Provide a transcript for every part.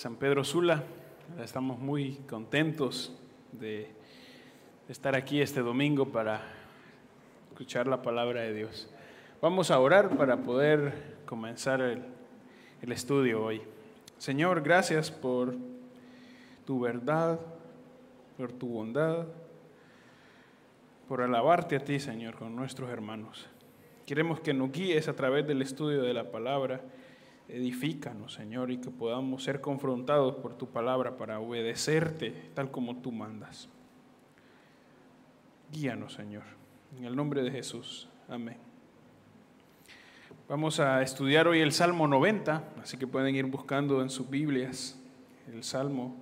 San Pedro Sula. Estamos muy contentos de estar aquí este domingo para escuchar la palabra de Dios. Vamos a orar para poder comenzar el, estudio hoy. Señor, gracias por tu verdad, por tu bondad, por alabarte a ti, Señor, con nuestros hermanos. Queremos que nos guíes a través del estudio de la palabra edifícanos, Señor, y que podamos ser confrontados por tu palabra para obedecerte tal como tú mandas. Guíanos, Señor, en el nombre de Jesús. Amén. Vamos a estudiar hoy el Salmo 90, así que pueden ir buscando en sus Biblias el Salmo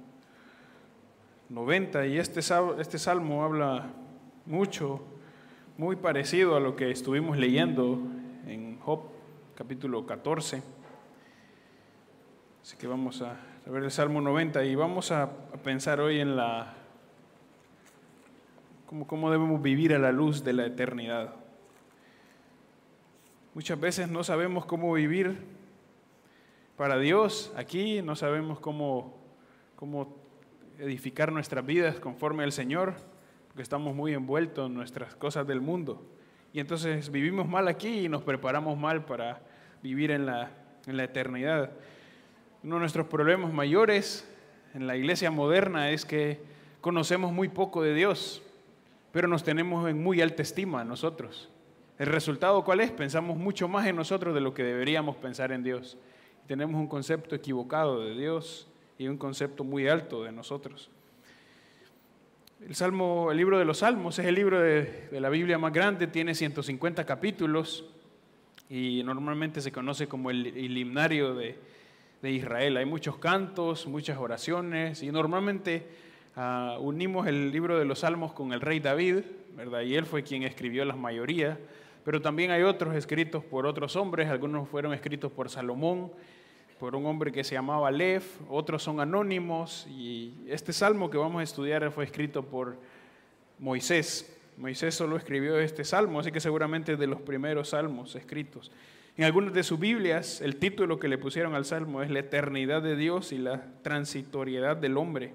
90. Y este, este Salmo habla mucho, muy parecido a lo que estuvimos leyendo en Job capítulo 14. Así que vamos a ver el Salmo 90 y vamos a, pensar hoy en la cómo, cómo debemos vivir a la luz de la eternidad. Muchas veces no sabemos cómo vivir para Dios aquí, no sabemos cómo, cómo edificar nuestras vidas conforme al Señor, porque estamos muy envueltos en nuestras cosas del mundo. Y entonces vivimos mal aquí y nos preparamos mal para vivir en la, en la eternidad. Uno de nuestros problemas mayores en la iglesia moderna es que conocemos muy poco de Dios, pero nos tenemos en muy alta estima nosotros. ¿El resultado cuál es? Pensamos mucho más en nosotros de lo que deberíamos pensar en Dios. Tenemos un concepto equivocado de Dios y un concepto muy alto de nosotros. El, Salmo, el libro de los Salmos es el libro de, de la Biblia más grande, tiene 150 capítulos y normalmente se conoce como el, el himnario de, de Israel. Hay muchos cantos, muchas oraciones y normalmente ah, unimos el libro de los Salmos con el rey David, ¿verdad? Y él fue quien escribió la mayoría, pero también hay otros escritos por otros hombres, algunos fueron escritos por Salomón, por un hombre que se llamaba Lev, otros son anónimos y este salmo que vamos a estudiar fue escrito por Moisés. Moisés solo escribió este salmo, así que seguramente es de los primeros salmos escritos. En algunas de sus Biblias, el título que le pusieron al Salmo es La eternidad de Dios y la transitoriedad del hombre.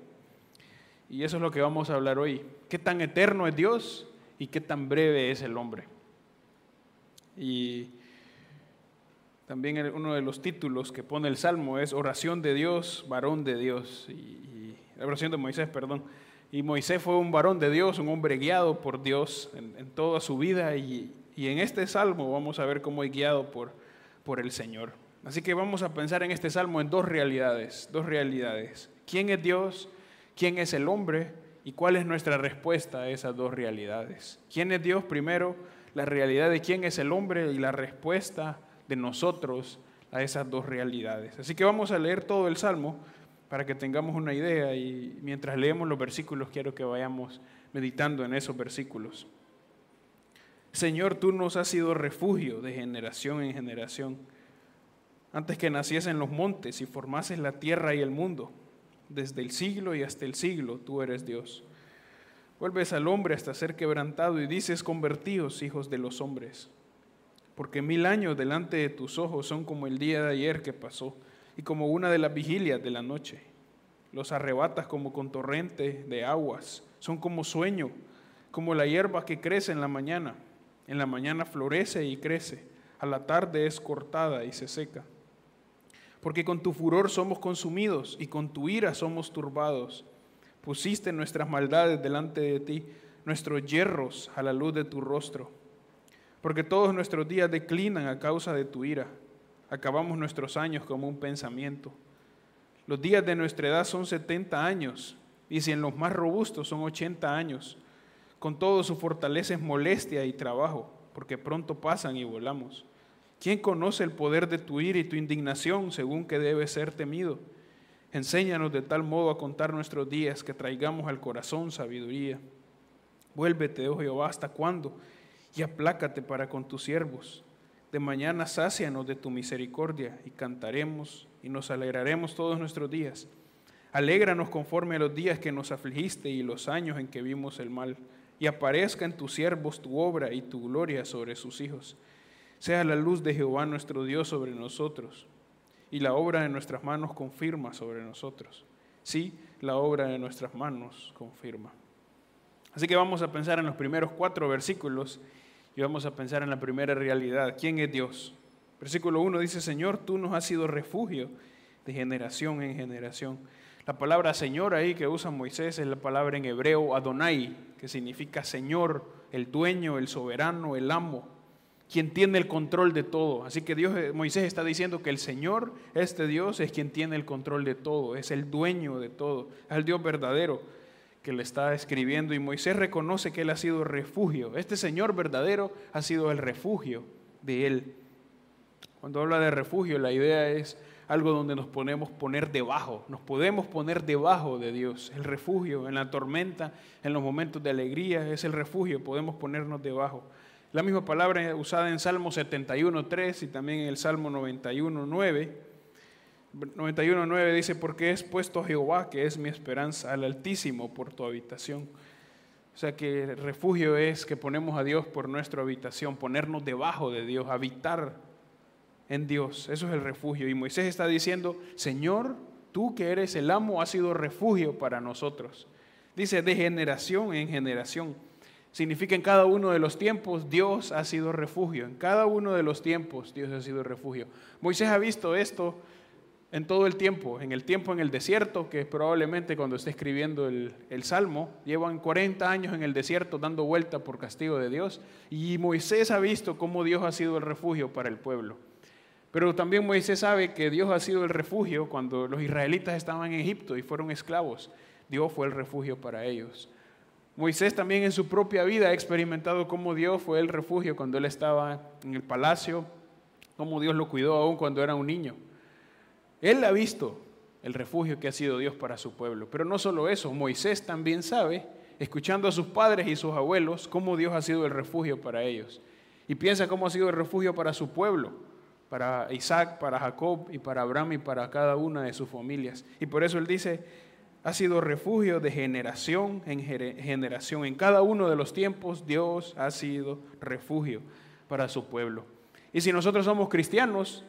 Y eso es lo que vamos a hablar hoy. ¿Qué tan eterno es Dios y qué tan breve es el hombre? Y también uno de los títulos que pone el Salmo es Oración de Dios, varón de Dios. Y, la oración de Moisés, perdón. Y Moisés fue un varón de Dios, un hombre guiado por Dios en toda su vida y, y en este salmo vamos a ver cómo es guiado por, por el Señor. Así que vamos a pensar en este salmo en dos realidades, dos realidades. ¿Quién es Dios? ¿Quién es el hombre? ¿Y cuál es nuestra respuesta a esas dos realidades? ¿Quién es Dios primero? La realidad de quién es el hombre y la respuesta de nosotros a esas dos realidades. Así que vamos a leer todo el salmo para que tengamos una idea y mientras leemos los versículos quiero que vayamos meditando en esos versículos. Señor, tú nos has sido refugio de generación en generación. Antes que naciesen los montes y formases la tierra y el mundo, desde el siglo y hasta el siglo, tú eres Dios. Vuelves al hombre hasta ser quebrantado y dices, convertidos hijos de los hombres. Porque mil años delante de tus ojos son como el día de ayer que pasó y como una de las vigilias de la noche. Los arrebatas como con torrente de aguas, son como sueño, como la hierba que crece en la mañana en la mañana florece y crece, a la tarde es cortada y se seca. Porque con tu furor somos consumidos y con tu ira somos turbados. Pusiste nuestras maldades delante de ti, nuestros hierros a la luz de tu rostro. Porque todos nuestros días declinan a causa de tu ira. Acabamos nuestros años como un pensamiento. Los días de nuestra edad son 70 años, y si en los más robustos son 80 años. Con todo su fortaleza es molestia y trabajo, porque pronto pasan y volamos. ¿Quién conoce el poder de tu ira y tu indignación según que debe ser temido? Enséñanos de tal modo a contar nuestros días que traigamos al corazón sabiduría. Vuélvete, oh Jehová, ¿hasta cuándo? Y aplácate para con tus siervos. De mañana sácianos de tu misericordia y cantaremos y nos alegraremos todos nuestros días. Alégranos conforme a los días que nos afligiste y los años en que vimos el mal y aparezca en tus siervos tu obra y tu gloria sobre sus hijos. Sea la luz de Jehová nuestro Dios sobre nosotros. y la obra de nuestras manos confirma sobre nosotros. Sí, la obra de nuestras manos confirma. Así que vamos a pensar en los primeros cuatro versículos y vamos a pensar en la primera realidad. ¿Quién es Dios? Versículo 1 dice, Señor, tú nos has sido refugio de generación en generación. La palabra Señor ahí que usa Moisés es la palabra en hebreo Adonai, que significa Señor, el dueño, el soberano, el amo, quien tiene el control de todo. Así que Dios, Moisés está diciendo que el Señor, este Dios, es quien tiene el control de todo, es el dueño de todo, es el Dios verdadero que le está escribiendo y Moisés reconoce que él ha sido refugio. Este Señor verdadero ha sido el refugio de él. Cuando habla de refugio, la idea es algo donde nos podemos poner debajo, nos podemos poner debajo de Dios. El refugio en la tormenta, en los momentos de alegría, es el refugio, podemos ponernos debajo. La misma palabra usada en Salmo 71.3 y también en el Salmo 91.9. 91.9 dice, porque es puesto Jehová, que es mi esperanza, al Altísimo por tu habitación. O sea que el refugio es que ponemos a Dios por nuestra habitación, ponernos debajo de Dios, habitar en Dios. Eso es el refugio. Y Moisés está diciendo, Señor, tú que eres el amo, has sido refugio para nosotros. Dice, de generación en generación. Significa en cada uno de los tiempos Dios ha sido refugio. En cada uno de los tiempos Dios ha sido refugio. Moisés ha visto esto en todo el tiempo, en el tiempo en el desierto, que probablemente cuando esté escribiendo el, el, Salmo, llevan 40 años en el desierto dando vuelta por castigo de Dios, y Moisés ha visto cómo Dios ha sido el refugio para el pueblo. Pero también Moisés sabe que Dios ha sido el refugio cuando los israelitas estaban en Egipto y fueron esclavos. Dios fue el refugio para ellos. Moisés también en su propia vida ha experimentado cómo Dios fue el refugio cuando él estaba en el palacio, cómo Dios lo cuidó aún cuando era un niño. Él ha visto el refugio que ha sido Dios para su pueblo. Pero no solo eso, Moisés también sabe, escuchando a sus padres y sus abuelos, cómo Dios ha sido el refugio para ellos. Y piensa cómo ha sido el refugio para su pueblo para Isaac, para Jacob y para Abraham y para cada una de sus familias. Y por eso él dice, ha sido refugio de generación en generación. En cada uno de los tiempos Dios ha sido refugio para su pueblo. Y si nosotros somos cristianos,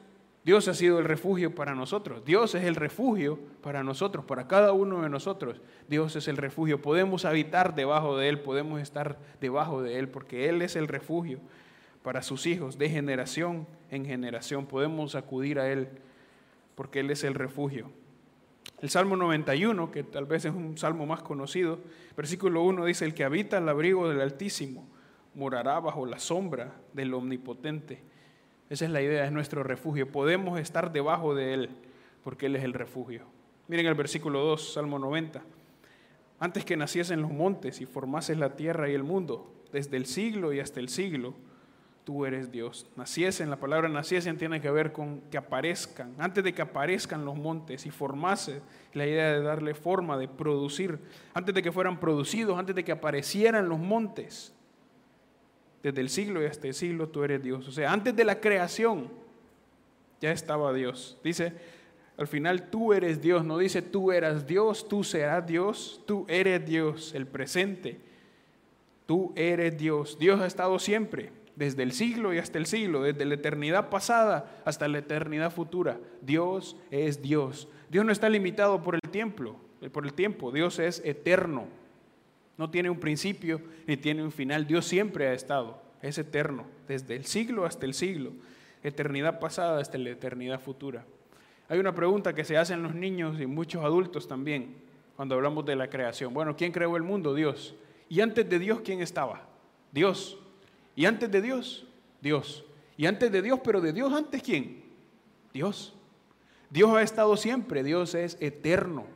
Dios ha sido el refugio para nosotros. Dios es el refugio para nosotros, para cada uno de nosotros. Dios es el refugio. Podemos habitar debajo de Él, podemos estar debajo de Él, porque Él es el refugio para sus hijos de generación en generación. Podemos acudir a Él porque Él es el refugio. El Salmo 91, que tal vez es un salmo más conocido, versículo 1 dice, el que habita el abrigo del Altísimo morará bajo la sombra del Omnipotente. Esa es la idea, es nuestro refugio. Podemos estar debajo de Él porque Él es el refugio. Miren el versículo 2, Salmo 90. Antes que naciesen los montes y formases la tierra y el mundo, desde el siglo y hasta el siglo, tú eres Dios. Naciesen, la palabra naciesen tiene que ver con que aparezcan, antes de que aparezcan los montes y formase la idea de darle forma, de producir, antes de que fueran producidos, antes de que aparecieran los montes. Desde el siglo y hasta el siglo tú eres Dios. O sea, antes de la creación ya estaba Dios. Dice, al final tú eres Dios, no dice tú eras Dios, tú serás Dios, tú eres Dios, el presente. Tú eres Dios. Dios ha estado siempre desde el siglo y hasta el siglo, desde la eternidad pasada hasta la eternidad futura. Dios es Dios. Dios no está limitado por el tiempo, eh, por el tiempo. Dios es eterno. No tiene un principio ni tiene un final. Dios siempre ha estado. Es eterno, desde el siglo hasta el siglo, eternidad pasada hasta la eternidad futura. Hay una pregunta que se hacen los niños y muchos adultos también cuando hablamos de la creación. Bueno, ¿quién creó el mundo? Dios. ¿Y antes de Dios quién estaba? Dios. ¿Y antes de Dios? Dios. ¿Y antes de Dios? Pero de Dios antes quién? Dios. Dios ha estado siempre, Dios es eterno,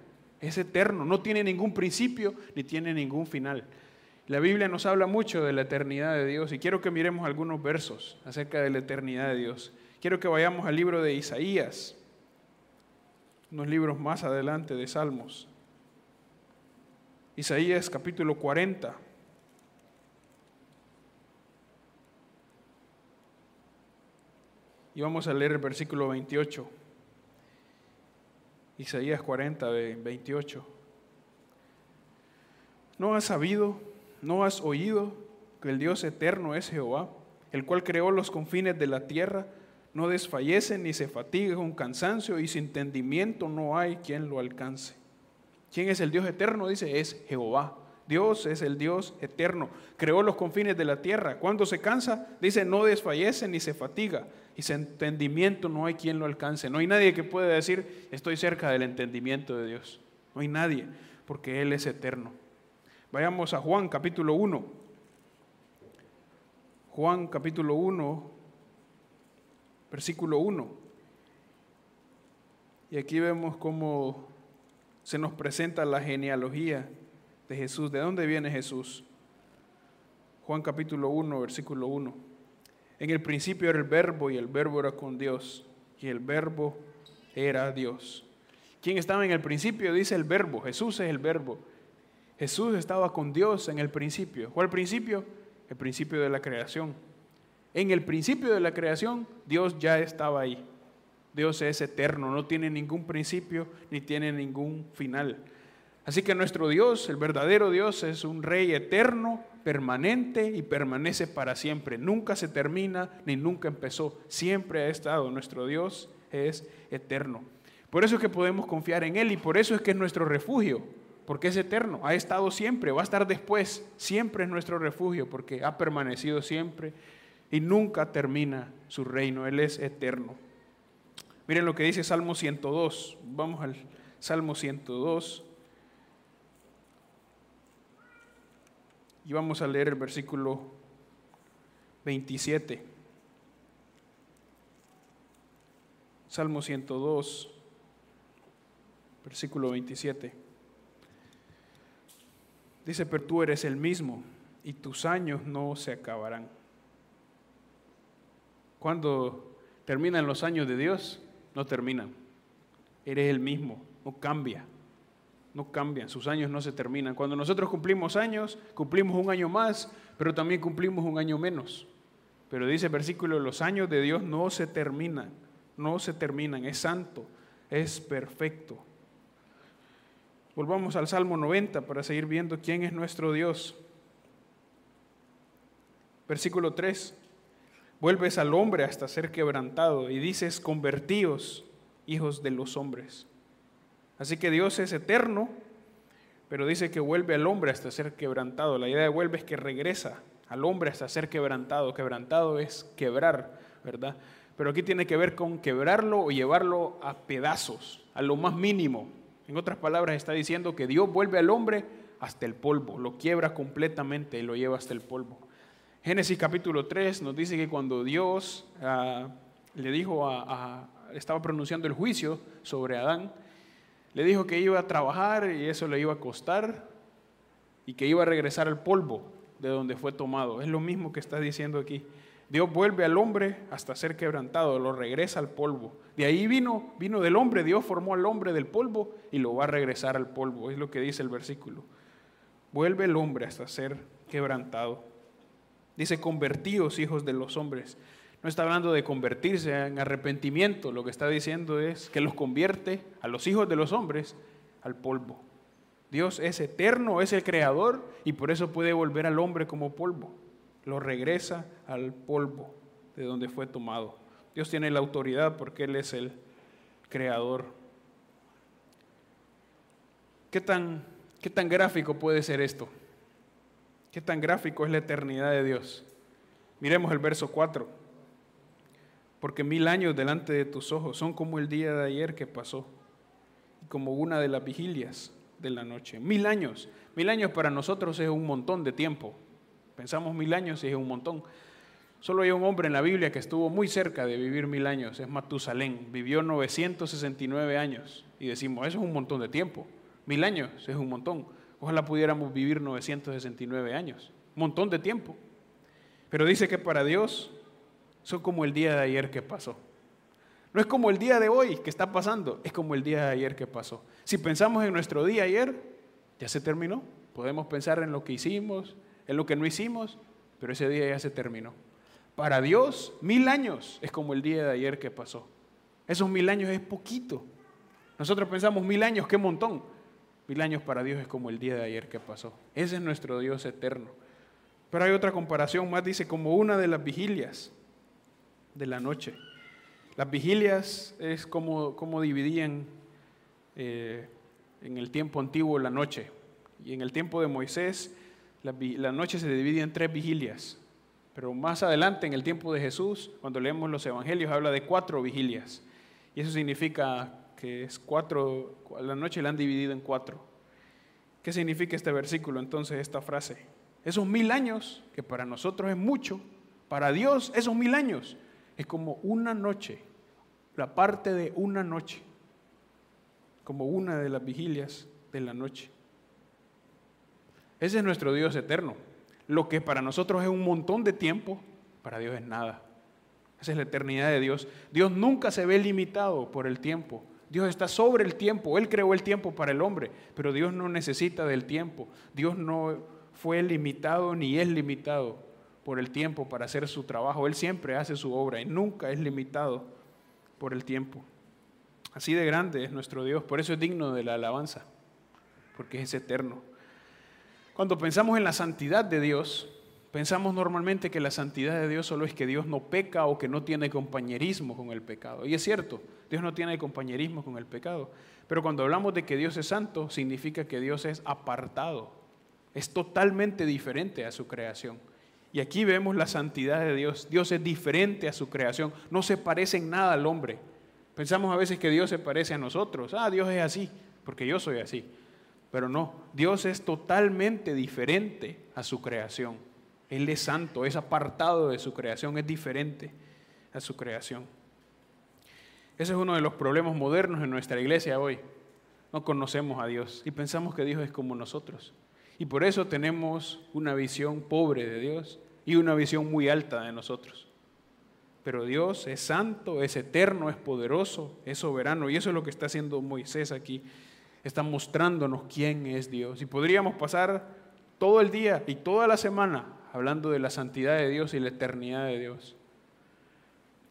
es eterno, no tiene ningún principio ni tiene ningún final. La Biblia nos habla mucho de la eternidad de Dios y quiero que miremos algunos versos acerca de la eternidad de Dios. Quiero que vayamos al libro de Isaías, unos libros más adelante de Salmos. Isaías capítulo 40. Y vamos a leer el versículo 28. Isaías 40, 28. ¿No has sabido, no has oído que el Dios eterno es Jehová, el cual creó los confines de la tierra? no desfallece ni se fatiga con cansancio y sin entendimiento no hay quien lo alcance. ¿Quién es el Dios eterno? Dice, es Jehová. Dios es el Dios eterno. Creó los confines de la tierra. Cuando se cansa, dice, no desfallece ni se fatiga. Y sin entendimiento no hay quien lo alcance. No hay nadie que pueda decir, estoy cerca del entendimiento de Dios. No hay nadie, porque Él es eterno. Vayamos a Juan capítulo 1. Juan capítulo 1, versículo 1. Y aquí vemos cómo se nos presenta la genealogía de Jesús. ¿De dónde viene Jesús? Juan capítulo 1, versículo 1. En el principio era el verbo y el verbo era con Dios y el verbo era Dios. ¿Quién estaba en el principio? Dice el verbo. Jesús es el verbo. Jesús estaba con Dios en el principio. ¿Cuál principio? El principio de la creación. En el principio de la creación, Dios ya estaba ahí. Dios es eterno, no tiene ningún principio ni tiene ningún final. Así que nuestro Dios, el verdadero Dios, es un rey eterno, permanente y permanece para siempre. Nunca se termina ni nunca empezó. Siempre ha estado. Nuestro Dios es eterno. Por eso es que podemos confiar en Él y por eso es que es nuestro refugio, porque es eterno. Ha estado siempre, va a estar después. Siempre es nuestro refugio porque ha permanecido siempre y nunca termina su reino. Él es eterno. Miren lo que dice Salmo 102. Vamos al Salmo 102. Y vamos a leer el versículo 27. Salmo 102, versículo 27. Dice, pero tú eres el mismo y tus años no se acabarán. Cuando terminan los años de Dios, no terminan. Eres el mismo, no cambia. No cambian, sus años no se terminan. Cuando nosotros cumplimos años, cumplimos un año más, pero también cumplimos un año menos. Pero dice el versículo, los años de Dios no se terminan, no se terminan, es santo, es perfecto. Volvamos al Salmo 90 para seguir viendo quién es nuestro Dios. Versículo 3. Vuelves al hombre hasta ser quebrantado y dices, convertíos, hijos de los hombres. Así que Dios es eterno, pero dice que vuelve al hombre hasta ser quebrantado. La idea de vuelve es que regresa al hombre hasta ser quebrantado. Quebrantado es quebrar, ¿verdad? Pero aquí tiene que ver con quebrarlo o llevarlo a pedazos, a lo más mínimo. En otras palabras, está diciendo que Dios vuelve al hombre hasta el polvo, lo quiebra completamente y lo lleva hasta el polvo. Génesis capítulo 3 nos dice que cuando Dios ah, le dijo a, estaba pronunciando el juicio sobre Adán, le dijo que iba a trabajar y eso le iba a costar y que iba a regresar al polvo de donde fue tomado. Es lo mismo que está diciendo aquí. Dios vuelve al hombre hasta ser quebrantado, lo regresa al polvo. De ahí vino, vino del hombre, Dios formó al hombre del polvo y lo va a regresar al polvo. Es lo que dice el versículo. Vuelve el hombre hasta ser quebrantado. Dice, convertíos hijos de los hombres. No está hablando de convertirse en arrepentimiento, lo que está diciendo es que los convierte a los hijos de los hombres al polvo. Dios es eterno, es el creador y por eso puede volver al hombre como polvo. Lo regresa al polvo de donde fue tomado. Dios tiene la autoridad porque Él es el creador. ¿Qué tan, qué tan gráfico puede ser esto? ¿Qué tan gráfico es la eternidad de Dios? Miremos el verso 4. Porque mil años delante de tus ojos son como el día de ayer que pasó, como una de las vigilias de la noche. Mil años. Mil años para nosotros es un montón de tiempo. Pensamos mil años y es un montón. Solo hay un hombre en la Biblia que estuvo muy cerca de vivir mil años, es Matusalén. Vivió 969 años y decimos, eso es un montón de tiempo. Mil años es un montón. Ojalá pudiéramos vivir 969 años, montón de tiempo. Pero dice que para Dios son como el día de ayer que pasó. No es como el día de hoy que está pasando, es como el día de ayer que pasó. Si pensamos en nuestro día ayer, ya se terminó. Podemos pensar en lo que hicimos, en lo que no hicimos, pero ese día ya se terminó. Para Dios, mil años es como el día de ayer que pasó. Esos mil años es poquito. Nosotros pensamos mil años, qué montón. Mil años para Dios es como el día de ayer que pasó. Ese es nuestro Dios eterno. Pero hay otra comparación más, dice, como una de las vigilias de la noche. Las vigilias es como, como dividían eh, en el tiempo antiguo la noche. Y en el tiempo de Moisés, la, la noche se divide en tres vigilias. Pero más adelante, en el tiempo de Jesús, cuando leemos los evangelios, habla de cuatro vigilias. Y eso significa que es cuatro, la noche la han dividido en cuatro. ¿Qué significa este versículo entonces, esta frase? Esos mil años, que para nosotros es mucho, para Dios esos mil años es como una noche, la parte de una noche, como una de las vigilias de la noche. Ese es nuestro Dios eterno. Lo que para nosotros es un montón de tiempo, para Dios es nada. Esa es la eternidad de Dios. Dios nunca se ve limitado por el tiempo. Dios está sobre el tiempo. Él creó el tiempo para el hombre, pero Dios no necesita del tiempo. Dios no fue limitado ni es limitado por el tiempo para hacer su trabajo. Él siempre hace su obra y nunca es limitado por el tiempo. Así de grande es nuestro Dios, por eso es digno de la alabanza, porque es eterno. Cuando pensamos en la santidad de Dios, pensamos normalmente que la santidad de Dios solo es que Dios no peca o que no tiene compañerismo con el pecado. Y es cierto, Dios no tiene compañerismo con el pecado. Pero cuando hablamos de que Dios es santo, significa que Dios es apartado, es totalmente diferente a su creación. Y aquí vemos la santidad de Dios. Dios es diferente a su creación, no se parece en nada al hombre. Pensamos a veces que Dios se parece a nosotros. Ah, Dios es así, porque yo soy así. Pero no, Dios es totalmente diferente a su creación. Él es santo, es apartado de su creación, es diferente a su creación. Ese es uno de los problemas modernos en nuestra iglesia hoy. No conocemos a Dios y pensamos que Dios es como nosotros. Y por eso tenemos una visión pobre de Dios y una visión muy alta de nosotros. Pero Dios es santo, es eterno, es poderoso, es soberano. Y eso es lo que está haciendo Moisés aquí. Está mostrándonos quién es Dios. Y podríamos pasar todo el día y toda la semana hablando de la santidad de Dios y la eternidad de Dios.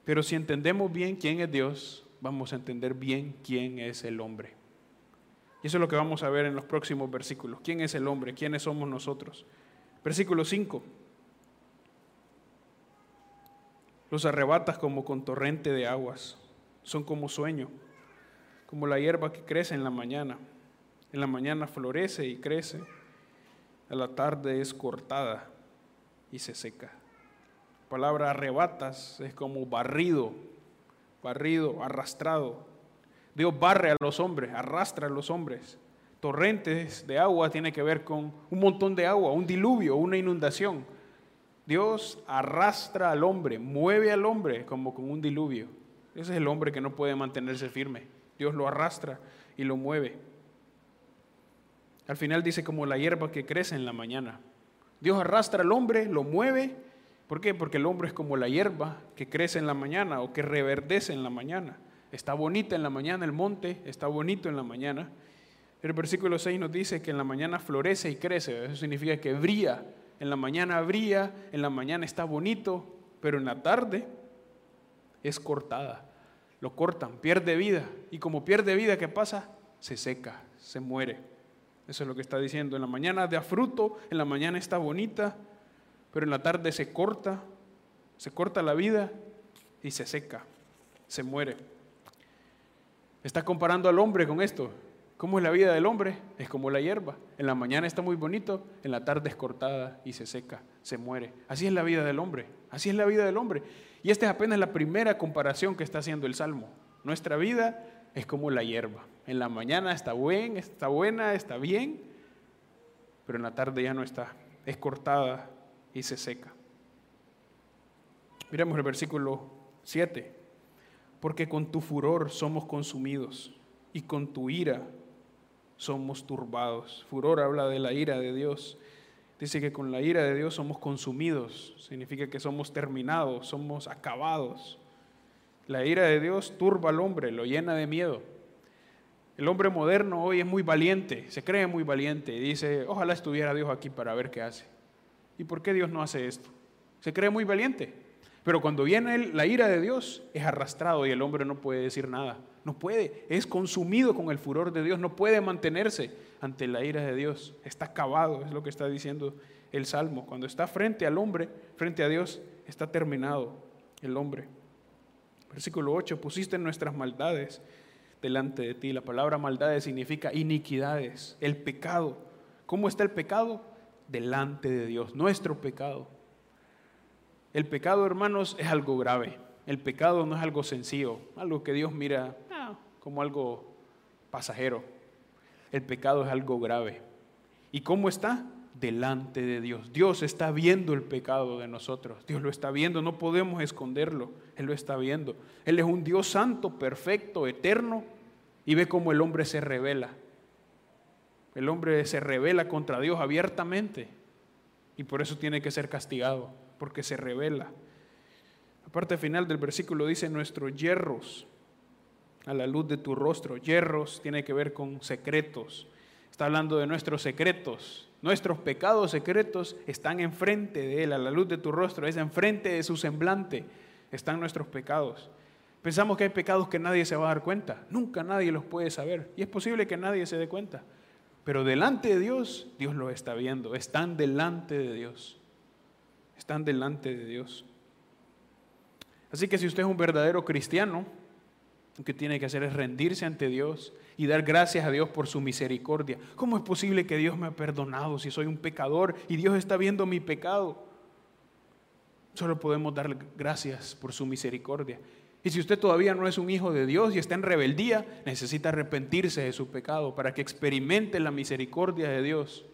Pero si entendemos bien quién es Dios, vamos a entender bien quién es el hombre. Eso es lo que vamos a ver en los próximos versículos. ¿Quién es el hombre? ¿Quiénes somos nosotros? Versículo 5. Los arrebatas como con torrente de aguas. Son como sueño, como la hierba que crece en la mañana. En la mañana florece y crece. A la tarde es cortada y se seca. La palabra arrebatas es como barrido, barrido, arrastrado. Dios barre a los hombres, arrastra a los hombres. Torrentes de agua tiene que ver con un montón de agua, un diluvio, una inundación. Dios arrastra al hombre, mueve al hombre como con un diluvio. Ese es el hombre que no puede mantenerse firme. Dios lo arrastra y lo mueve. Al final dice como la hierba que crece en la mañana. Dios arrastra al hombre, lo mueve. ¿Por qué? Porque el hombre es como la hierba que crece en la mañana o que reverdece en la mañana. Está bonita en la mañana el monte, está bonito en la mañana. El versículo 6 nos dice que en la mañana florece y crece. Eso significa que brilla. En la mañana brilla, en la mañana está bonito, pero en la tarde es cortada. Lo cortan, pierde vida. Y como pierde vida, ¿qué pasa? Se seca, se muere. Eso es lo que está diciendo. En la mañana da fruto, en la mañana está bonita, pero en la tarde se corta, se corta la vida y se seca, se muere. Está comparando al hombre con esto. ¿Cómo es la vida del hombre? Es como la hierba. En la mañana está muy bonito, en la tarde es cortada y se seca, se muere. Así es la vida del hombre. Así es la vida del hombre. Y esta es apenas la primera comparación que está haciendo el Salmo. Nuestra vida es como la hierba. En la mañana está buen, está buena, está bien, pero en la tarde ya no está. Es cortada y se seca. Miremos el versículo 7 porque con tu furor somos consumidos y con tu ira somos turbados. Furor habla de la ira de Dios. Dice que con la ira de Dios somos consumidos, significa que somos terminados, somos acabados. La ira de Dios turba al hombre, lo llena de miedo. El hombre moderno hoy es muy valiente, se cree muy valiente y dice, ojalá estuviera Dios aquí para ver qué hace. ¿Y por qué Dios no hace esto? Se cree muy valiente. Pero cuando viene la ira de Dios, es arrastrado y el hombre no puede decir nada. No puede, es consumido con el furor de Dios, no puede mantenerse ante la ira de Dios. Está acabado, es lo que está diciendo el Salmo. Cuando está frente al hombre, frente a Dios, está terminado el hombre. Versículo 8, pusiste nuestras maldades delante de ti. La palabra maldades significa iniquidades, el pecado. ¿Cómo está el pecado? Delante de Dios, nuestro pecado. El pecado, hermanos, es algo grave. El pecado no es algo sencillo, algo que Dios mira como algo pasajero. El pecado es algo grave. ¿Y cómo está? Delante de Dios. Dios está viendo el pecado de nosotros. Dios lo está viendo, no podemos esconderlo. Él lo está viendo. Él es un Dios santo, perfecto, eterno, y ve cómo el hombre se revela. El hombre se revela contra Dios abiertamente y por eso tiene que ser castigado, porque se revela. La parte final del versículo dice, nuestros hierros a la luz de tu rostro. Hierros tiene que ver con secretos. Está hablando de nuestros secretos. Nuestros pecados secretos están enfrente de Él, a la luz de tu rostro, es enfrente de su semblante. Están nuestros pecados. Pensamos que hay pecados que nadie se va a dar cuenta. Nunca nadie los puede saber. Y es posible que nadie se dé cuenta. Pero delante de Dios, Dios lo está viendo. Están delante de Dios. Están delante de Dios. Así que si usted es un verdadero cristiano, lo que tiene que hacer es rendirse ante Dios y dar gracias a Dios por su misericordia. ¿Cómo es posible que Dios me ha perdonado si soy un pecador y Dios está viendo mi pecado? Solo podemos darle gracias por su misericordia. Y si usted todavía no es un hijo de Dios y está en rebeldía, necesita arrepentirse de su pecado para que experimente la misericordia de Dios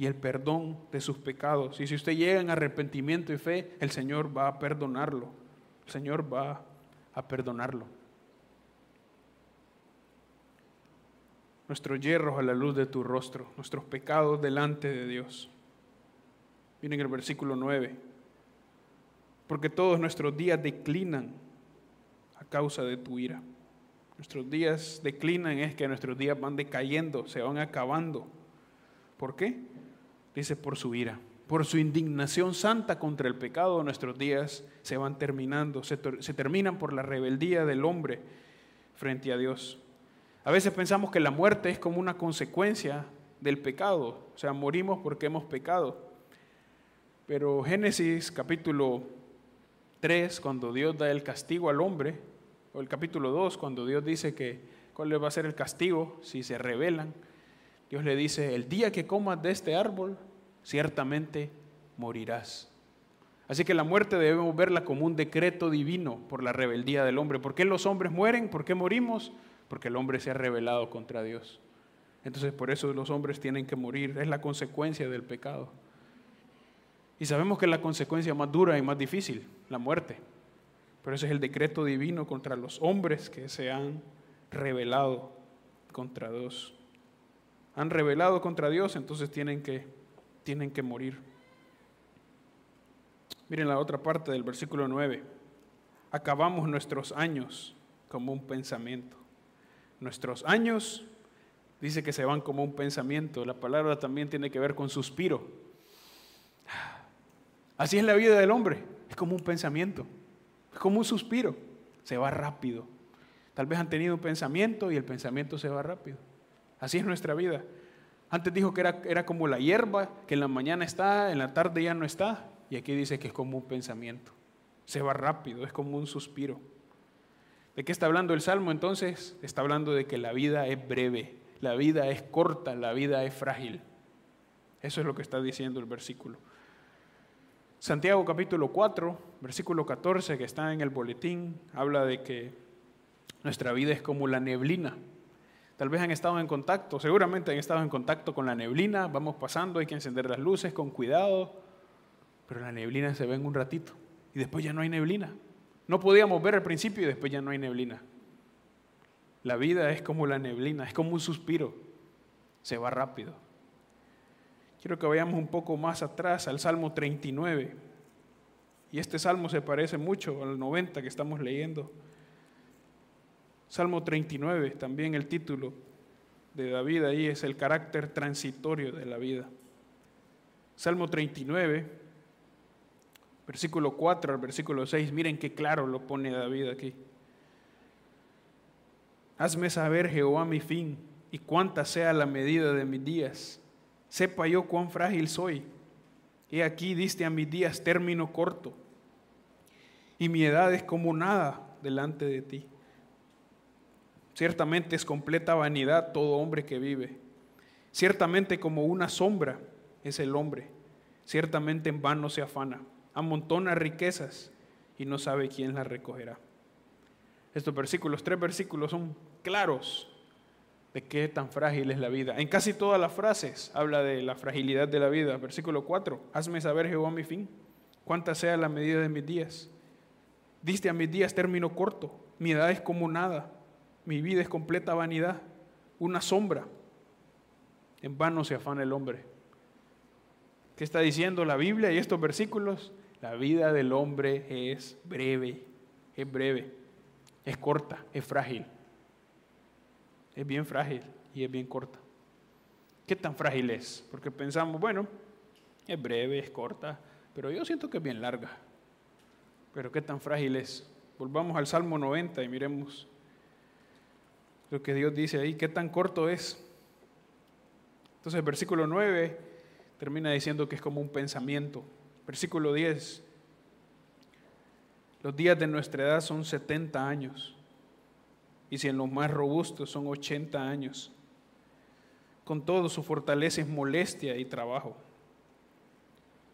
y el perdón de sus pecados. Y si usted llega en arrepentimiento y fe, el Señor va a perdonarlo. El Señor va a perdonarlo. Nuestros hierros a la luz de tu rostro, nuestros pecados delante de Dios. Miren el versículo 9. Porque todos nuestros días declinan causa de tu ira. Nuestros días declinan, es que nuestros días van decayendo, se van acabando. ¿Por qué? Dice por su ira, por su indignación santa contra el pecado, nuestros días se van terminando, se, se terminan por la rebeldía del hombre frente a Dios. A veces pensamos que la muerte es como una consecuencia del pecado, o sea, morimos porque hemos pecado. Pero Génesis capítulo 3, cuando Dios da el castigo al hombre, o el capítulo 2, cuando Dios dice que cuál le va a ser el castigo si se rebelan, Dios le dice, el día que comas de este árbol, ciertamente morirás. Así que la muerte debemos verla como un decreto divino por la rebeldía del hombre. ¿Por qué los hombres mueren? ¿Por qué morimos? Porque el hombre se ha rebelado contra Dios. Entonces por eso los hombres tienen que morir. Es la consecuencia del pecado. Y sabemos que es la consecuencia más dura y más difícil, la muerte. Pero ese es el decreto divino contra los hombres que se han rebelado contra Dios. Han rebelado contra Dios, entonces tienen que, tienen que morir. Miren la otra parte del versículo 9. Acabamos nuestros años como un pensamiento. Nuestros años dice que se van como un pensamiento. La palabra también tiene que ver con suspiro. Así es la vida del hombre, es como un pensamiento. Es como un suspiro, se va rápido. Tal vez han tenido un pensamiento y el pensamiento se va rápido. Así es nuestra vida. Antes dijo que era, era como la hierba, que en la mañana está, en la tarde ya no está. Y aquí dice que es como un pensamiento. Se va rápido, es como un suspiro. ¿De qué está hablando el Salmo entonces? Está hablando de que la vida es breve, la vida es corta, la vida es frágil. Eso es lo que está diciendo el versículo. Santiago capítulo 4, versículo 14, que está en el boletín, habla de que nuestra vida es como la neblina. Tal vez han estado en contacto, seguramente han estado en contacto con la neblina, vamos pasando, hay que encender las luces con cuidado, pero la neblina se ve en un ratito y después ya no hay neblina. No podíamos ver al principio y después ya no hay neblina. La vida es como la neblina, es como un suspiro, se va rápido. Quiero que vayamos un poco más atrás al Salmo 39. Y este salmo se parece mucho al 90 que estamos leyendo. Salmo 39, también el título de David ahí es el carácter transitorio de la vida. Salmo 39, versículo 4 al versículo 6, miren qué claro lo pone David aquí. Hazme saber, Jehová, mi fin y cuánta sea la medida de mis días sepa yo cuán frágil soy. Y aquí diste a mis días término corto. y mi edad es como nada delante de ti. Ciertamente es completa vanidad todo hombre que vive. Ciertamente como una sombra es el hombre. Ciertamente en vano se afana. Amontona riquezas y no sabe quién las recogerá. Estos versículos, tres versículos, son claros de qué tan frágil es la vida. En casi todas las frases habla de la fragilidad de la vida. Versículo 4, hazme saber Jehová mi fin, cuánta sea la medida de mis días. Diste a mis días término corto, mi edad es como nada, mi vida es completa vanidad, una sombra. En vano se afana el hombre. ¿Qué está diciendo la Biblia y estos versículos? La vida del hombre es breve, es breve, es corta, es frágil. Es bien frágil y es bien corta. ¿Qué tan frágil es? Porque pensamos, bueno, es breve, es corta, pero yo siento que es bien larga. Pero qué tan frágil es. Volvamos al Salmo 90 y miremos lo que Dios dice ahí, qué tan corto es. Entonces el versículo 9 termina diciendo que es como un pensamiento. Versículo 10, los días de nuestra edad son 70 años y si en los más robustos son 80 años. Con todo su fortaleza es molestia y trabajo,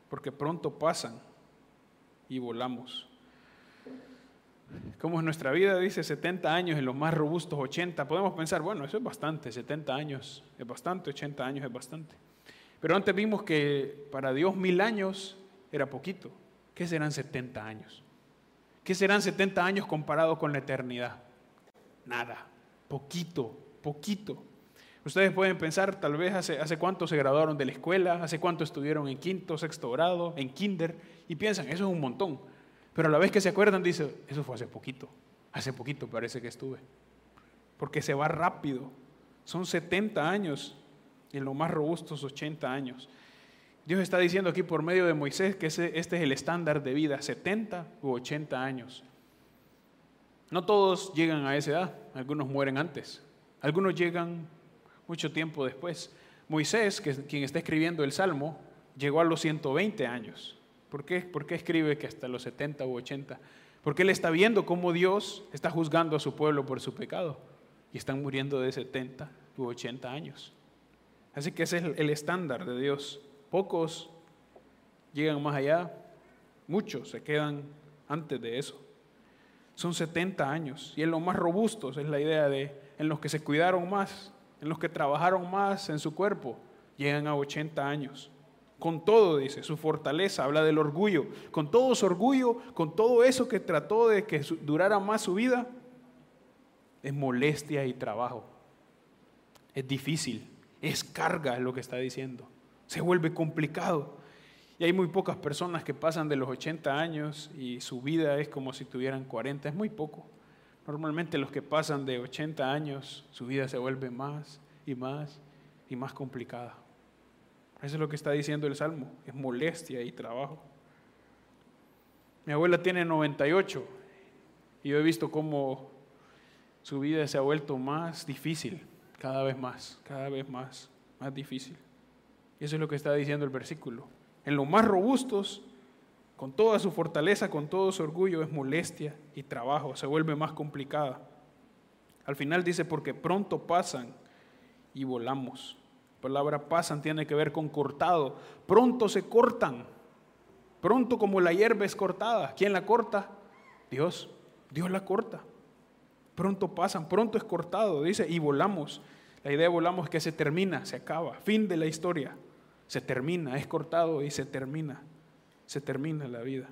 porque pronto pasan y volamos. Como es nuestra vida, dice 70 años, en los más robustos 80. Podemos pensar, bueno, eso es bastante, 70 años es bastante, 80 años es bastante. Pero antes vimos que para Dios mil años era poquito. ¿Qué serán 70 años? ¿Qué serán 70 años comparados con la eternidad? Nada, poquito, poquito. Ustedes pueden pensar, tal vez hace, hace cuánto se graduaron de la escuela, hace cuánto estuvieron en quinto, sexto grado, en kinder, y piensan, eso es un montón. Pero a la vez que se acuerdan, dicen, eso fue hace poquito, hace poquito parece que estuve. Porque se va rápido. Son 70 años en lo más robustos 80 años. Dios está diciendo aquí por medio de Moisés que este es el estándar de vida, 70 u 80 años. No todos llegan a esa edad, algunos mueren antes, algunos llegan mucho tiempo después. Moisés, quien está escribiendo el Salmo, llegó a los 120 años. ¿Por qué? ¿Por qué escribe que hasta los 70 u 80? Porque él está viendo cómo Dios está juzgando a su pueblo por su pecado y están muriendo de 70 u 80 años. Así que ese es el estándar de Dios. Pocos llegan más allá, muchos se quedan antes de eso. Son 70 años y en los más robustos es la idea de en los que se cuidaron más, en los que trabajaron más en su cuerpo, llegan a 80 años. Con todo, dice, su fortaleza, habla del orgullo. Con todo su orgullo, con todo eso que trató de que durara más su vida, es molestia y trabajo. Es difícil, es carga lo que está diciendo. Se vuelve complicado. Y hay muy pocas personas que pasan de los 80 años y su vida es como si tuvieran 40, es muy poco. Normalmente los que pasan de 80 años, su vida se vuelve más y más y más complicada. Eso es lo que está diciendo el Salmo, es molestia y trabajo. Mi abuela tiene 98 y yo he visto cómo su vida se ha vuelto más difícil, cada vez más, cada vez más, más difícil. Eso es lo que está diciendo el versículo. En los más robustos, con toda su fortaleza, con todo su orgullo, es molestia y trabajo, se vuelve más complicada. Al final dice, porque pronto pasan y volamos palabra pasan tiene que ver con cortado. Pronto se cortan. Pronto como la hierba es cortada. ¿Quién la corta? Dios. Dios la corta. Pronto pasan, pronto es cortado, dice, y volamos. La idea de volamos es que se termina, se acaba, fin de la historia. Se termina, es cortado y se termina. Se termina la vida.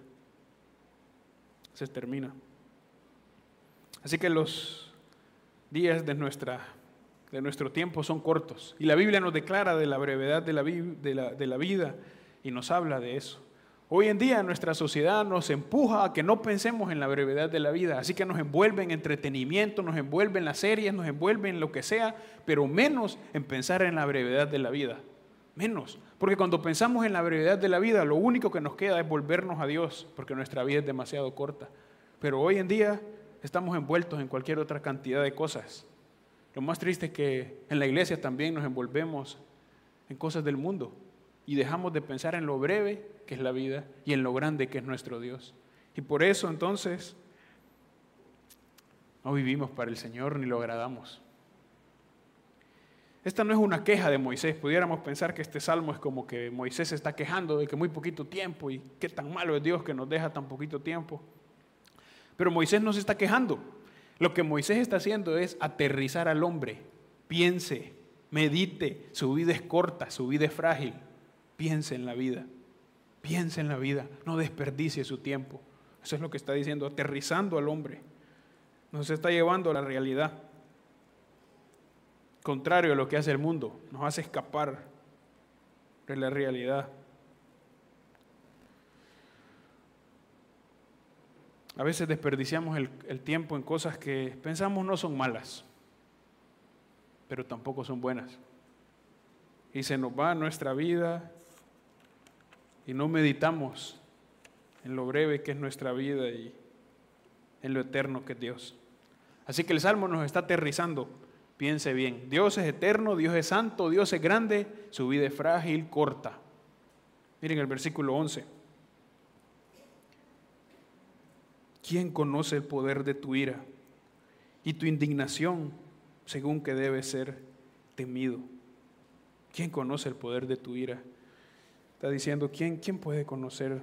Se termina. Así que los días de nuestra de nuestro tiempo son cortos. Y la Biblia nos declara de la brevedad de la, vida y nos habla de eso. Hoy en día nuestra sociedad nos empuja a que no pensemos en la brevedad de la vida, así que nos envuelve en entretenimiento, nos envuelve en las series, nos envuelve en lo que sea, pero menos en pensar en la brevedad de la vida. Menos, porque cuando pensamos en la brevedad de la vida, lo único que nos queda es volvernos a Dios, porque nuestra vida es demasiado corta. Pero hoy en día estamos envueltos en cualquier otra cantidad de cosas lo más triste es que en la iglesia también nos envolvemos en cosas del mundo y dejamos de pensar en lo breve que es la vida y en lo grande que es nuestro Dios. Y por eso entonces no vivimos para el Señor ni lo agradamos. Esta no es una queja de Moisés. Pudiéramos pensar que este salmo es como que Moisés se está quejando de que muy poquito tiempo y qué tan malo es Dios que nos deja tan poquito tiempo. Pero Moisés no se está quejando. Lo que Moisés está haciendo es aterrizar al hombre. Piense, medite, su vida es corta, su vida es frágil. Piense en la vida. Piense en la vida, no desperdicie su tiempo. Eso es lo que está diciendo, aterrizando al hombre. Nos está llevando a la realidad contrario a lo que hace el mundo, nos hace escapar de la realidad. A veces desperdiciamos el, tiempo en cosas que pensamos no son malas, pero tampoco son buenas. Y se nos va nuestra vida y no meditamos en lo breve que es nuestra vida y en lo eterno que es Dios. Así que el Salmo nos está aterrizando Piense bien, Dios es eterno, Dios es santo, Dios es grande, su vida es frágil, corta. Miren el versículo 11. ¿Quién conoce el poder de tu ira y tu indignación según que debe ser temido? ¿Quién conoce el poder de tu ira? Está diciendo, ¿quién, quién puede conocer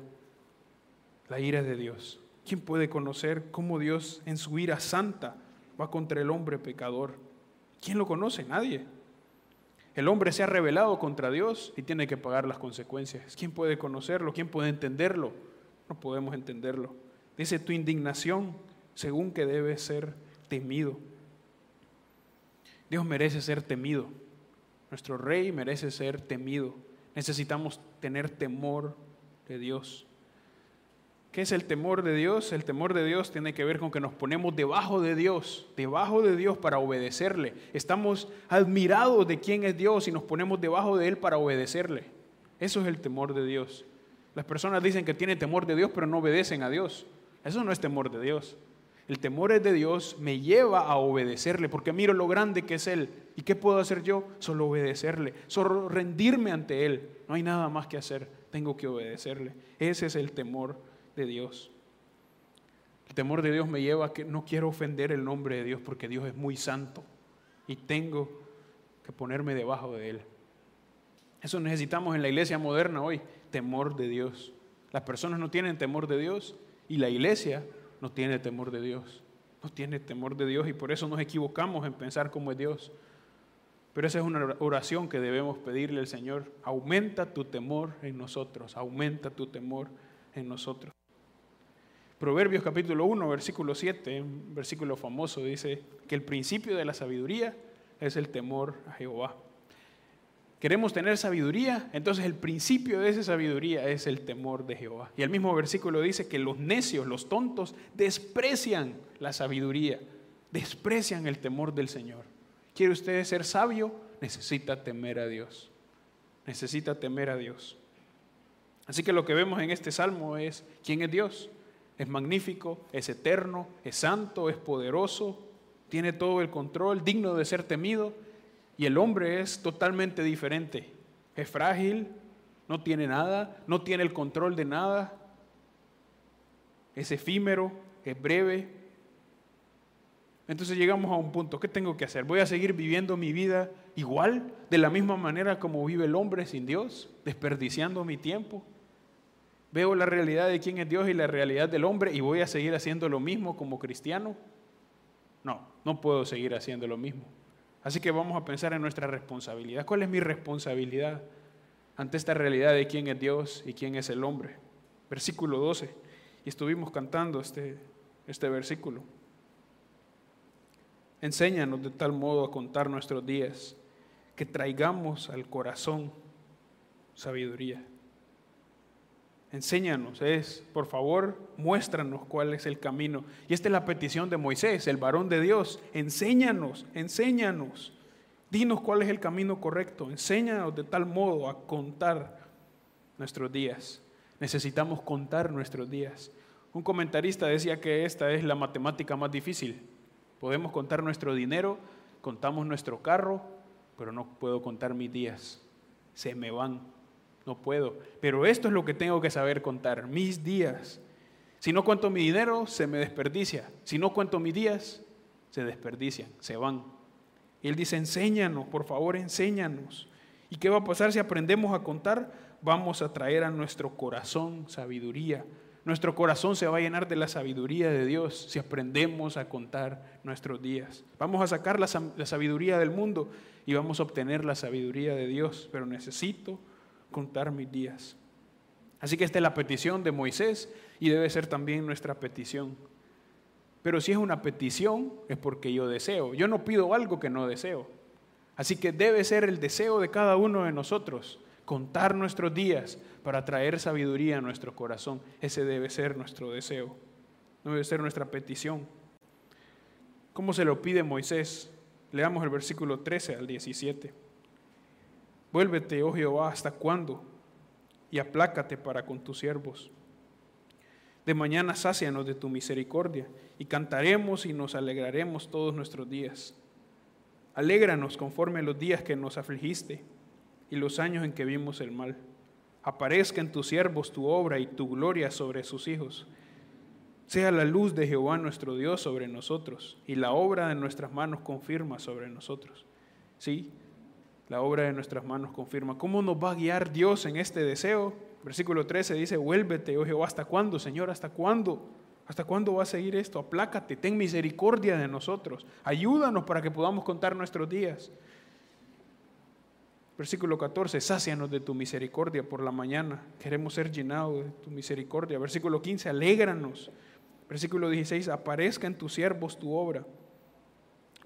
la ira de Dios? ¿Quién puede conocer cómo Dios en su ira santa va contra el hombre pecador? ¿Quién lo conoce? Nadie. El hombre se ha rebelado contra Dios y tiene que pagar las consecuencias. ¿Quién puede conocerlo? ¿Quién puede entenderlo? No podemos entenderlo. Dice tu indignación según que debe ser temido. Dios merece ser temido. Nuestro rey merece ser temido. Necesitamos tener temor de Dios. ¿Qué es el temor de Dios? El temor de Dios tiene que ver con que nos ponemos debajo de Dios, debajo de Dios para obedecerle. Estamos admirados de quién es Dios y nos ponemos debajo de Él para obedecerle. Eso es el temor de Dios. Las personas dicen que tienen temor de Dios pero no obedecen a Dios. Eso no es temor de Dios. El temor de Dios me lleva a obedecerle porque miro lo grande que es Él. ¿Y qué puedo hacer yo? Solo obedecerle, solo rendirme ante Él. No hay nada más que hacer, tengo que obedecerle. Ese es el temor de Dios. El temor de Dios me lleva a que no quiero ofender el nombre de Dios porque Dios es muy santo y tengo que ponerme debajo de Él. Eso necesitamos en la iglesia moderna hoy, temor de Dios. Las personas no tienen temor de Dios y la iglesia no tiene temor de Dios. No tiene temor de Dios y por eso nos equivocamos en pensar como es Dios. Pero esa es una oración que debemos pedirle al Señor. Aumenta tu temor en nosotros, aumenta tu temor en nosotros. Proverbios capítulo 1, versículo 7, un versículo famoso, dice que el principio de la sabiduría es el temor a Jehová. Queremos tener sabiduría, entonces el principio de esa sabiduría es el temor de Jehová. Y el mismo versículo dice que los necios, los tontos, desprecian la sabiduría, desprecian el temor del Señor. ¿Quiere usted ser sabio? Necesita temer a Dios. Necesita temer a Dios. Así que lo que vemos en este salmo es quién es Dios es magnífico, es eterno, es santo, es poderoso, tiene todo el control, digno de ser temido. Y el hombre es totalmente diferente. Es frágil, no tiene nada, no tiene el control de nada. Es efímero, es breve. Entonces llegamos a un punto, ¿qué tengo que hacer? ¿Voy a seguir viviendo mi vida igual, de la misma manera como vive el hombre sin Dios, desperdiciando mi tiempo? Veo la realidad de quién es Dios y la realidad del hombre y voy a seguir haciendo lo mismo como cristiano. No, no puedo seguir haciendo lo mismo. Así que vamos a pensar en nuestra responsabilidad. ¿Cuál es mi responsabilidad ante esta realidad de quién es Dios y quién es el hombre? Versículo 12. Y estuvimos cantando este, este versículo. Enséñanos de tal modo a contar nuestros días que traigamos al corazón sabiduría. Enséñanos, es, por favor, muéstranos cuál es el camino. Y esta es la petición de Moisés, el varón de Dios. Enséñanos, enséñanos. Dinos cuál es el camino correcto. Enséñanos de tal modo a contar nuestros días. Necesitamos contar nuestros días. Un comentarista decía que esta es la matemática más difícil. Podemos contar nuestro dinero, contamos nuestro carro, pero no puedo contar mis días. Se me van no puedo. Pero esto es lo que tengo que saber contar, mis días. Si no cuento mi dinero, se me desperdicia. Si no cuento mis días, se desperdician, se van. Y él dice, enséñanos, por favor, enséñanos. ¿Y qué va a pasar si aprendemos a contar? Vamos a traer a nuestro corazón sabiduría. Nuestro corazón se va a llenar de la sabiduría de Dios si aprendemos a contar nuestros días. Vamos a sacar la, sabiduría del mundo y vamos a obtener la sabiduría de Dios, pero necesito contar mis días. Así que esta es la petición de Moisés y debe ser también nuestra petición. Pero si es una petición, es porque yo deseo. Yo no pido algo que no deseo. Así que debe ser el deseo de cada uno de nosotros, contar nuestros días para traer sabiduría a nuestro corazón. Ese debe ser nuestro deseo, debe ser nuestra petición. ¿Cómo se lo pide Moisés? Leamos el versículo 13 al 17. Vuélvete, oh Jehová, ¿hasta cuándo? Y aplácate para con tus siervos. De mañana sácianos de tu misericordia y cantaremos y nos alegraremos todos nuestros días. Alégranos conforme a los días que nos afligiste y los años en que vimos el mal. Aparezca en tus siervos tu obra y tu gloria sobre sus hijos. Sea la luz de Jehová nuestro Dios sobre nosotros y la obra de nuestras manos confirma sobre nosotros. Sí, la obra de nuestras manos confirma. ¿Cómo nos va a guiar Dios en este deseo? Versículo 13 dice, vuélvete, oh Jehová, ¿hasta cuándo, Señor? ¿Hasta cuándo? ¿Hasta cuándo va a seguir esto? Aplácate, ten misericordia de nosotros. Ayúdanos para que podamos contar nuestros días. Versículo 14, sácianos de tu misericordia por la mañana. Queremos ser llenados de tu misericordia. Versículo 15, alégranos. Versículo 16, aparezca en tus siervos tu obra.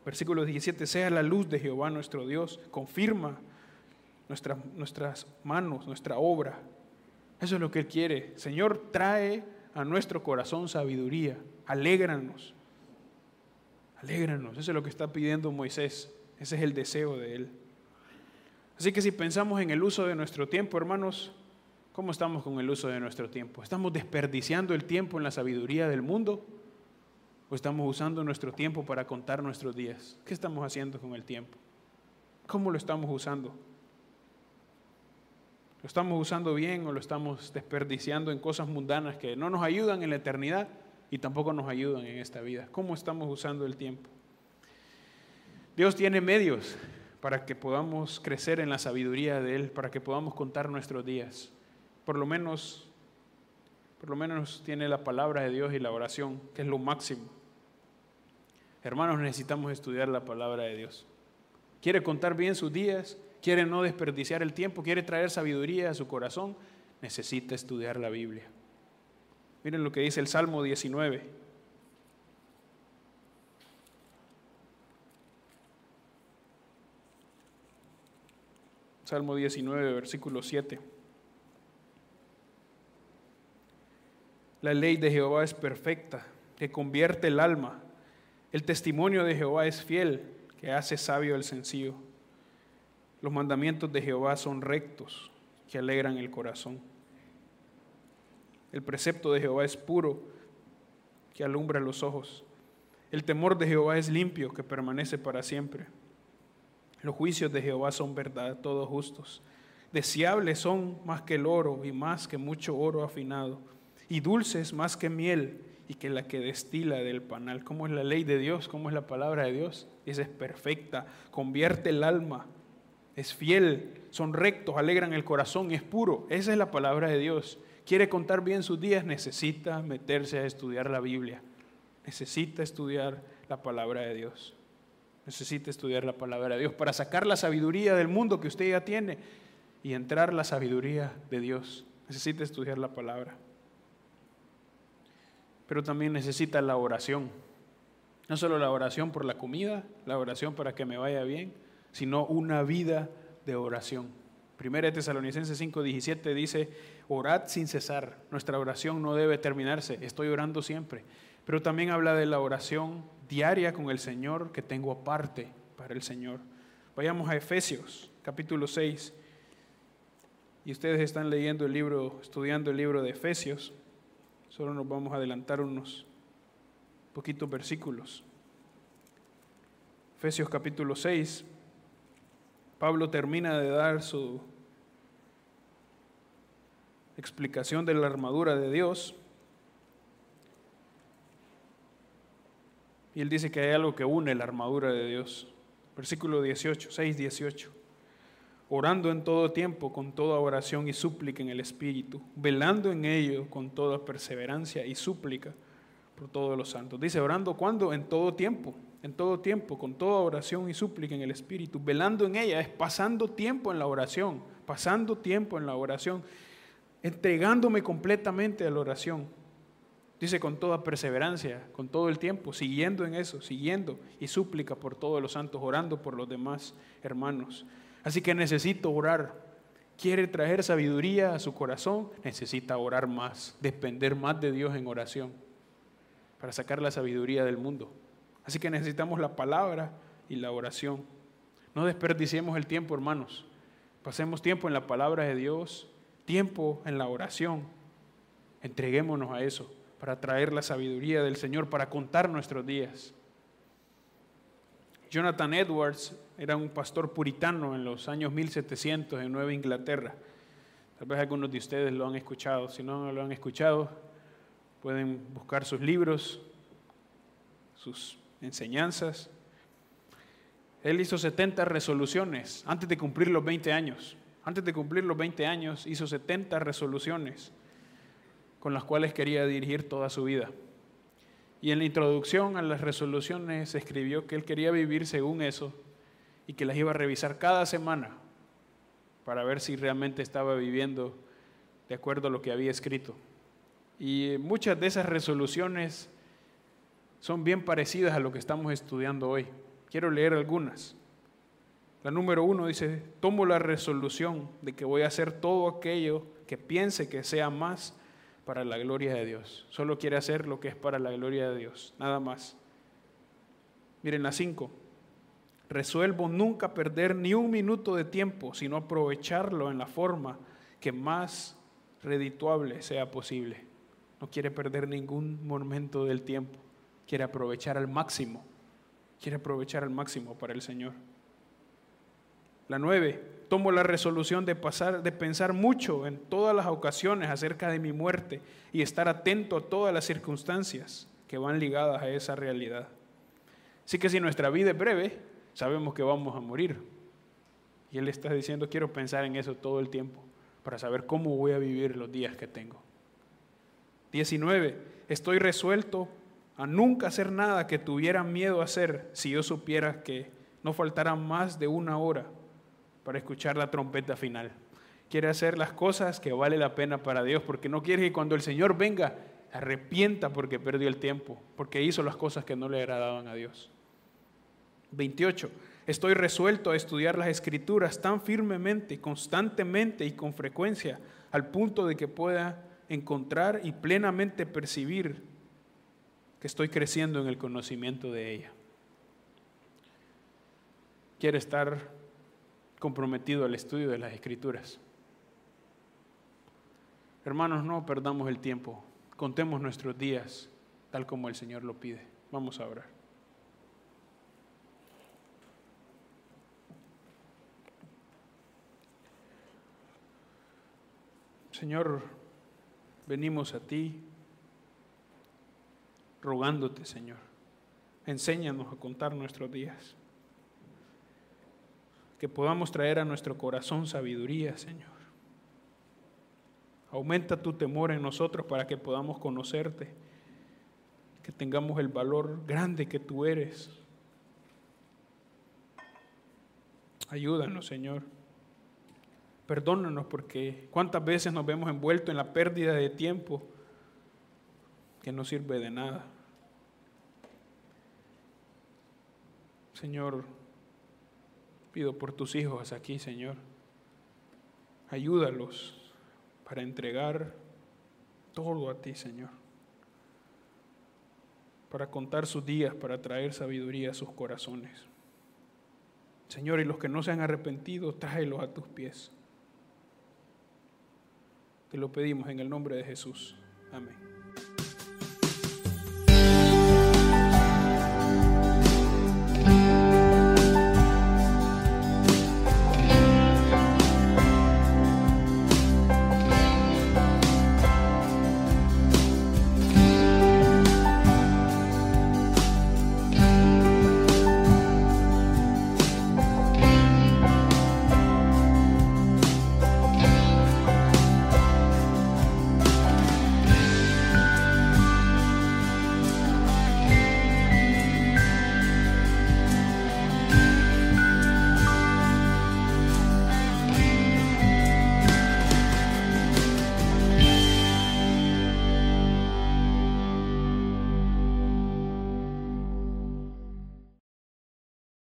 Versículo 17, sea la luz de Jehová nuestro Dios, confirma nuestras manos, nuestra obra. Eso es lo que Él quiere. Señor, trae a nuestro corazón sabiduría, alégranos, alégranos. Eso es lo que está pidiendo Moisés. Ese es el deseo de Él. Así que si pensamos en el uso de nuestro tiempo, hermanos, ¿cómo estamos con el uso de nuestro tiempo? ¿Estamos desperdiciando el tiempo en la sabiduría del mundo? ¿O estamos usando nuestro tiempo para contar nuestros días? ¿Qué estamos haciendo con el tiempo? ¿Cómo lo estamos usando? ¿Lo estamos usando bien o lo estamos desperdiciando en cosas mundanas que no nos ayudan en la eternidad y tampoco nos ayudan en esta vida? ¿Cómo estamos usando el tiempo? Dios tiene medios para que podamos crecer en la sabiduría de Él, para que podamos contar nuestros días. Por lo menos por lo menos tiene la palabra de Dios y la oración, que es lo máximo. Hermanos, necesitamos estudiar la palabra de Dios. ¿Quiere contar bien sus días? ¿Quiere no desperdiciar el tiempo? ¿Quiere traer sabiduría a su corazón? Necesita estudiar la Biblia. Miren lo que dice el Salmo 19. Salmo 19, versículo 7. La ley de Jehová es perfecta, que convierte el alma. El testimonio de Jehová es fiel, que hace sabio el sencillo. Los mandamientos de Jehová son rectos, que alegran el corazón. El precepto de Jehová es puro, que alumbra los ojos. El temor de Jehová es limpio, que permanece para siempre. Los juicios de Jehová son verdad, todos justos. Deseables son más que el oro y más que mucho oro afinado y dulces más que miel y que la que destila del panal. ¿Cómo es la ley de Dios? ¿Cómo es la palabra de Dios? Esa es perfecta, convierte el alma, es fiel, son rectos, alegran el corazón, es puro. Esa es la palabra de Dios. Quiere contar bien sus días, necesita meterse a estudiar la Biblia. Necesita estudiar la palabra de Dios. Necesita estudiar la palabra de Dios para sacar la sabiduría del mundo que usted ya tiene y entrar la sabiduría de Dios. Necesita estudiar la palabra pero también necesita la oración. No solo la oración por la comida, la oración para que me vaya bien, sino una vida de oración. Primera Tesalonicenses 5:17 dice, orad sin cesar. Nuestra oración no debe terminarse, estoy orando siempre. Pero también habla de la oración diaria con el Señor que tengo aparte para el Señor. Vayamos a Efesios, capítulo 6. Y ustedes están leyendo el libro, estudiando el libro de Efesios. Solo nos vamos a adelantar unos poquitos versículos. Efesios capítulo 6, Pablo termina de dar su explicación de la armadura de Dios. Y él dice que hay algo que une la armadura de Dios. Versículo 18, 6, 18. Orando en todo tiempo con toda oración y súplica en el Espíritu, velando en ello con toda perseverancia y súplica por todos los santos. Dice, orando cuando? En todo tiempo, en todo tiempo, con toda oración y súplica en el Espíritu, velando en ella, es pasando tiempo en la oración, pasando tiempo en la oración, entregándome completamente a la oración. Dice con toda perseverancia, con todo el tiempo, siguiendo en eso, siguiendo y súplica por todos los santos, orando por los demás hermanos. Así que necesito orar. Quiere traer sabiduría a su corazón, necesita orar más, depender más de Dios en oración para sacar la sabiduría del mundo. Así que necesitamos la palabra y la oración. No desperdiciemos el tiempo, hermanos. Pasemos tiempo en la palabra de Dios, tiempo en la oración. Entreguémonos a eso para traer la sabiduría del Señor, para contar nuestros días. Jonathan Edwards era un pastor puritano en los años 1700 en Nueva Inglaterra. Tal vez algunos de ustedes lo han escuchado. Si no lo han escuchado, pueden buscar sus libros, sus enseñanzas. Él hizo 70 resoluciones antes de cumplir los 20 años. Antes de cumplir los 20 años hizo 70 resoluciones con las cuales quería dirigir toda su vida. Y en la introducción a las resoluciones escribió que él quería vivir según eso y que las iba a revisar cada semana para ver si realmente estaba viviendo de acuerdo a lo que había escrito. Y muchas de esas resoluciones son bien parecidas a lo que estamos estudiando hoy. Quiero leer algunas. La número uno dice, tomo la resolución de que voy a hacer todo aquello que piense que sea más para la gloria de Dios. Solo quiere hacer lo que es para la gloria de Dios, nada más. Miren la cinco. Resuelvo nunca perder ni un minuto de tiempo, sino aprovecharlo en la forma que más redituable sea posible. No quiere perder ningún momento del tiempo quiere aprovechar al máximo, quiere aprovechar al máximo para el Señor. La nueve, tomo la resolución de pasar, de pensar mucho en todas las ocasiones acerca de mi muerte y estar atento a todas las circunstancias que van ligadas a esa realidad. Así que si nuestra vida es breve, sabemos que vamos a morir. Y Él está diciendo, quiero pensar en eso todo el tiempo para saber cómo voy a vivir los días que tengo. 19. Estoy resuelto a nunca hacer nada que tuviera miedo a hacer si yo supiera que no faltara más de una hora para escuchar la trompeta final. Quiere hacer las cosas que vale la pena para Dios, porque no quiere que cuando el Señor venga arrepienta porque perdió el tiempo, porque hizo las cosas que no le agradaban a Dios. 28. Estoy resuelto a estudiar las escrituras tan firmemente, constantemente y con frecuencia, al punto de que pueda encontrar y plenamente percibir estoy creciendo en el conocimiento de ella. Quiere estar comprometido al estudio de las escrituras. Hermanos, no perdamos el tiempo, contemos nuestros días tal como el Señor lo pide. Vamos a orar. Señor, venimos a ti rogándote, Señor. Enséñanos a contar nuestros días. Que podamos traer a nuestro corazón sabiduría, Señor. Aumenta tu temor en nosotros para que podamos conocerte. Que tengamos el valor grande que tú eres. Ayúdanos, Señor. Perdónanos porque cuántas veces nos vemos envueltos en la pérdida de tiempo que no sirve de nada. Señor, pido por tus hijos aquí, Señor. Ayúdalos para entregar todo a ti, Señor. Para contar sus días, para traer sabiduría a sus corazones. Señor, y los que no se han arrepentido, tráelos a tus pies. Te lo pedimos en el nombre de Jesús. Amén.